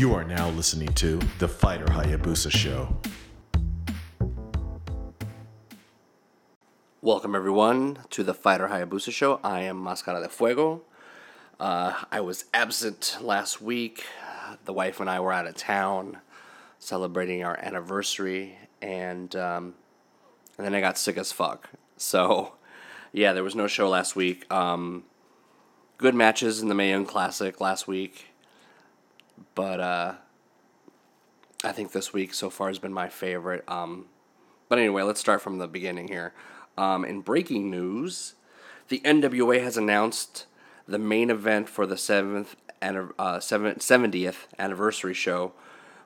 You are now listening to The Fighter Hayabusa Show. Welcome, everyone, to the Fighter Hayabusa Show. I am Mascara de Fuego. Uh, I was absent last week. The wife and I were out of town celebrating our anniversary, and um, and then I got sick as fuck. So, yeah, there was no show last week. Um, good matches in the Mae Classic last week, but uh, I think this week so far has been my favorite. Um, but anyway, let's start from the beginning here. Um, in breaking news, the NWA has announced the main event for the seventh uh, 70th anniversary show,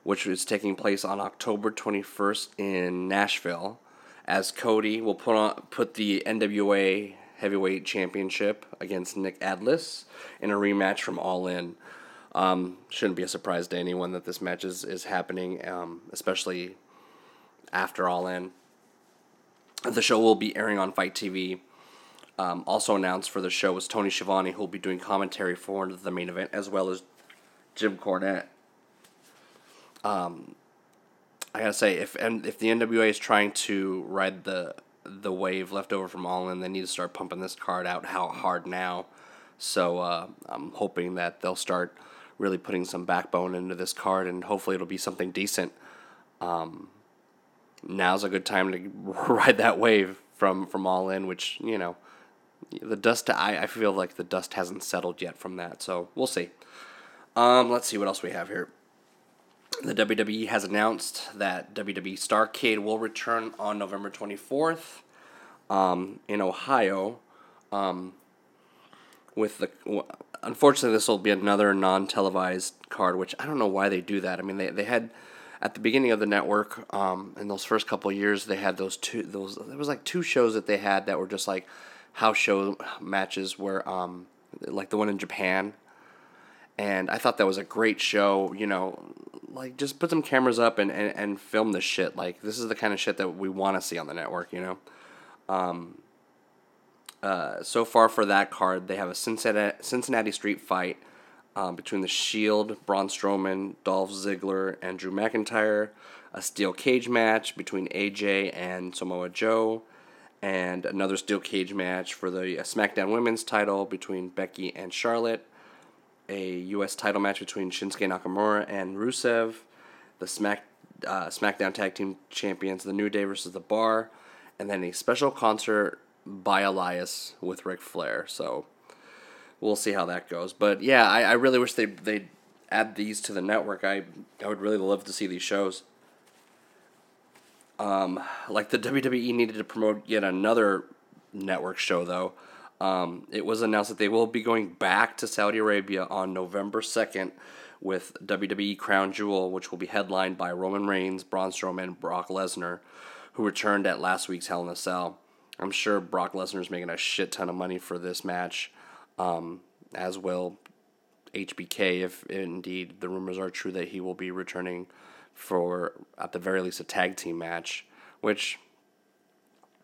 which is taking place on October 21st in Nashville, as Cody will put on put the NWA Heavyweight Championship against Nick Aldis in a rematch from All In. Um, shouldn't be a surprise to anyone that this match is, is happening, um, especially after All In. The show will be airing on FITE TV. Um, also announced for the show was Tony Schiavone, who will be doing commentary for the main event, as well as Jim Cornette. Um, I gotta say, if and if the NWA is trying to ride the the wave left over from All In, they need to start pumping this card out how hard now. So uh, I'm hoping that they'll start really putting some backbone into this card, and hopefully it'll be something decent. Um, now's a good time to ride that wave from from All In, which you know, the dust. I I feel like the dust hasn't settled yet from that, so we'll see. Um, let's see what else we have here. The WWE has announced that WWE Starcade will return on November 24th um, in Ohio. Um, with the unfortunately, this will be another non-televised card, which I don't know why they do that. I mean, they they had at the beginning of the network, um, in those first couple years, they had those two those there was like two shows that they had that were just like house show matches where um, like the one in Japan. And I thought that was a great show, you know, like just put some cameras up and, and, and film this shit. Like this is the kind of shit that we want to see on the network, you know. Um, uh, so far for that card, they have a Cincinnati, Cincinnati Street fight um, between the Shield, Braun Strowman, Dolph Ziggler, and Drew McIntyre, a steel cage match between AJ and Samoa Joe, and another steel cage match for the uh, SmackDown Women's title between Becky and Charlotte, a U.S. title match between Shinsuke Nakamura and Rusev, the Smack uh, SmackDown Tag Team Champions, The New Day versus The Bar, and then a special concert by Elias with Ric Flair. So we'll see how that goes. But yeah, I, I really wish they they add these to the network. I I would really love to see these shows. Um, like the WWE needed to promote yet another network show though. Um, it was announced that they will be going back to Saudi Arabia on November second with WWE Crown Jewel, which will be headlined by Roman Reigns, Braun Strowman, and Brock Lesnar, who returned at last week's Hell in a Cell. I'm sure Brock Lesnar is making a shit ton of money for this match um, as will HBK if indeed the rumors are true that he will be returning for at the very least a tag team match, which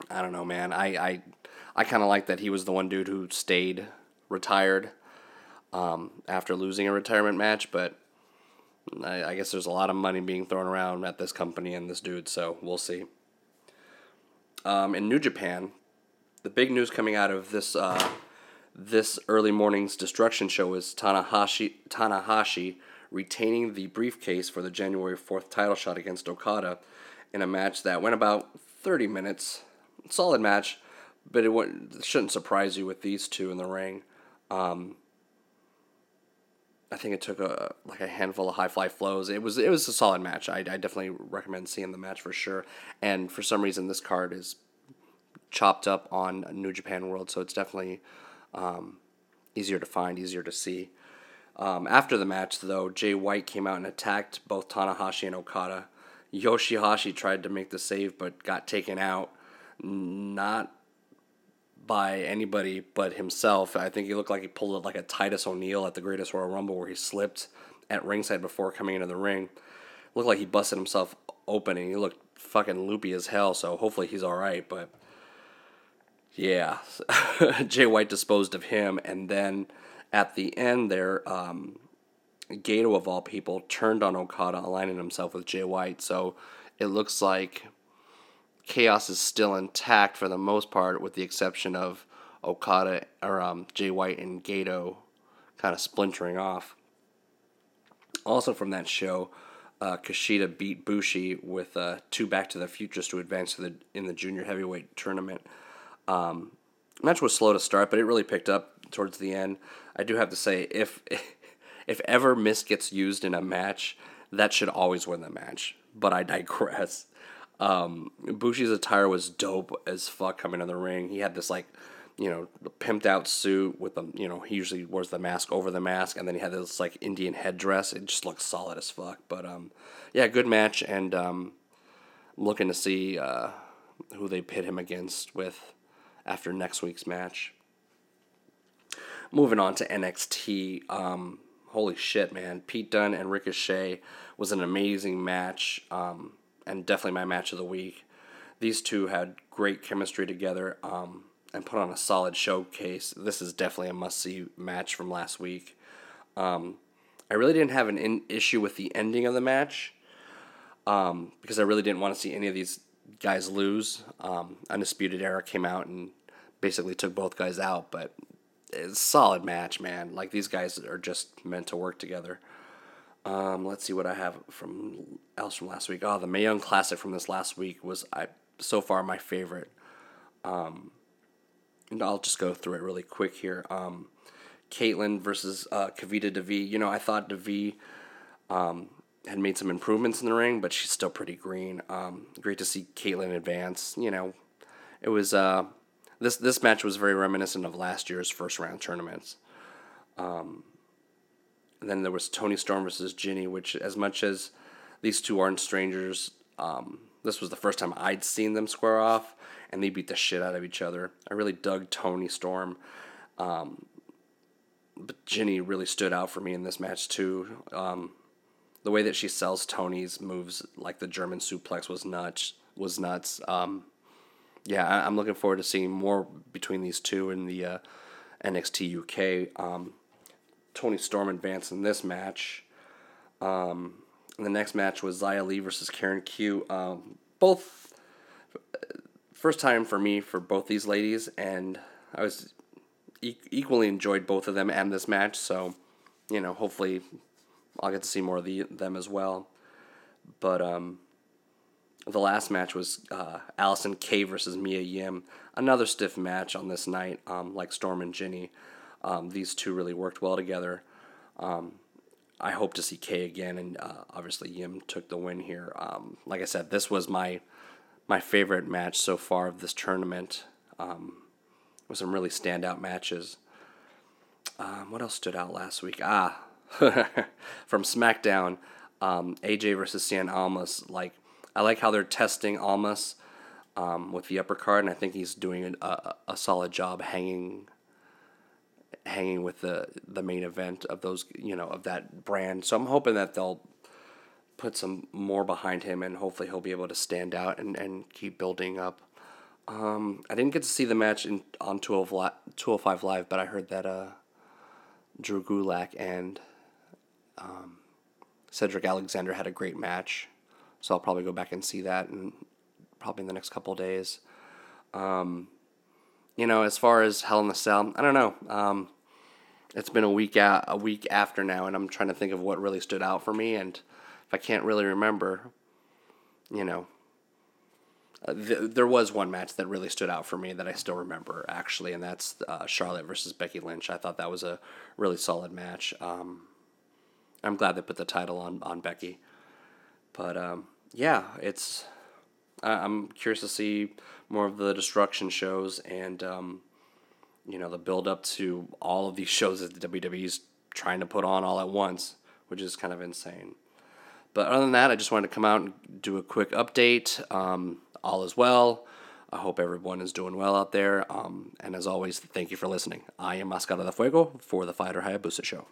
I don't know, man. I I, I kind of like that he was the one dude who stayed retired um, after losing a retirement match, but I, I guess there's a lot of money being thrown around at this company and this dude, so we'll see. Um, in New Japan, the big news coming out of this uh, this early morning's destruction show is Tanahashi Tanahashi retaining the briefcase for the January 4th title shot against Okada in a match that went about 30 minutes. Solid match, but it, it shouldn't surprise you with these two in the ring. Um, I think it took a like a handful of high fly flows. It was it was a solid match. I, I definitely recommend seeing the match for sure. And for some reason, this card is chopped up on New Japan World, so it's definitely um, easier to find, easier to see. Um, after the match, though, Jay White came out and attacked both Tanahashi and Okada. Yoshihashi tried to make the save but got taken out. Not by anybody but himself. I think he looked like he pulled it like a Titus O'Neil at the Greatest Royal Rumble where he slipped at ringside before coming into the ring. Looked like he busted himself open and he looked fucking loopy as hell, so hopefully he's alright, but yeah, Jay White disposed of him, and then at the end there, um, Gedo of all people turned on Okada, aligning himself with Jay White. So it looks like chaos is still intact for the most part, with the exception of Okada or um, Jay White and Gedo kind of splintering off. Also from that show, uh, Kushida beat Bushi with uh, two Back to the Futures to advance to the in the junior heavyweight tournament. Um, match was slow to start, but it really picked up towards the end. I do have to say, if if ever Mist gets used in a match, that should always win the match. But I digress. Um, Bushi's attire was dope as fuck coming in the ring. He had this like, you know, pimped out suit with the, you know, he usually wears the mask over the mask, and then he had this like Indian headdress. It just looked solid as fuck. But um, yeah, good match, and um, looking to see uh, who they pit him against with after next week's match. Moving on to NXT. Um, holy shit, man. Pete Dunne and Ricochet was an amazing match um, and definitely my match of the week. These two had great chemistry together um, and put on a solid showcase. This is definitely a must see match from last week. Um, I really didn't have an in- issue with the ending of the match um, because I really didn't want to see any of these guys lose. Um, Undisputed Era came out and basically took both guys out, but it's a solid match, man. Like these guys are just meant to work together. Um, let's see what I have from else from last week. Oh, the Mae Young Classic from this last week was I so far my favorite. Um, and I'll just go through it really quick here. Um, Kaitlyn versus uh, Kavita Devi. You know, I thought Devi um, had made some improvements in the ring, but she's still pretty green. Um, great to see Kaitlyn advance. You know, it was uh, this this match was very reminiscent of last year's first round tournaments. Um, then there was Toni Storm versus Jinny, which as much as these two aren't strangers, um, this was the first time I'd seen them square off, and they beat the shit out of each other. I really dug Toni Storm. Um, but Jinny really stood out for me in this match too. Um, the way that she sells Toni's moves, like the German suplex, was nuts. Was nuts. Um, yeah, I, am looking forward to seeing more between these two in the uh, NXT UK. Toni Storm advanced in this match. Um, the next match was Xia Li versus Karen Q. Um, both first time for me for both these ladies, and I was e- equally enjoyed both of them and this match. So, you know, hopefully, I'll get to see more of the, them as well. But um, the last match was uh, Allysin Kay versus Mia Yim. Another stiff match on this night, um, like Storm and Jinny. Um, these two really worked well together. Um, I hope to see Kay again, and uh, obviously Yim took the win here. Um, like I said, this was my my favorite match so far of this tournament. Um, with some really standout matches. Um, what else stood out last week? Ah, from SmackDown, um, AJ versus Cien Almas. Like I like how they're testing Almas um, with the uppercard, and I think he's doing a, a solid job hanging hanging with the the main event of those you know of that brand. So I'm hoping that they'll put some more behind him, and hopefully he'll be able to stand out and, and keep building up. Um, I didn't get to see the match in on 205 Live, but I heard that uh, Drew Gulak and um, Cedric Alexander had a great match. So I'll probably go back and see that, and probably in the next couple days. Um, you know, as far as Hell in the Cell, I don't know. Um, it's been a week out, a week after now, and I'm trying to think of what really stood out for me. And if I can't really remember, you know, uh, th- there was one match that really stood out for me that I still remember actually, and that's uh, Charlotte versus Becky Lynch. I thought that was a really solid match. Um, I'm glad they put the title on on Becky, but um, yeah, it's I'm curious to see more of the destruction shows and um, you know the build up to all of these shows that the WWE's trying to put on all at once, which is kind of insane. But other than that, I just wanted to come out and do a quick update. Um, all is well. I hope everyone is doing well out there. Um, and as always, thank you for listening. I am Mascara de Fuego for the Fighter Hayabusa Show.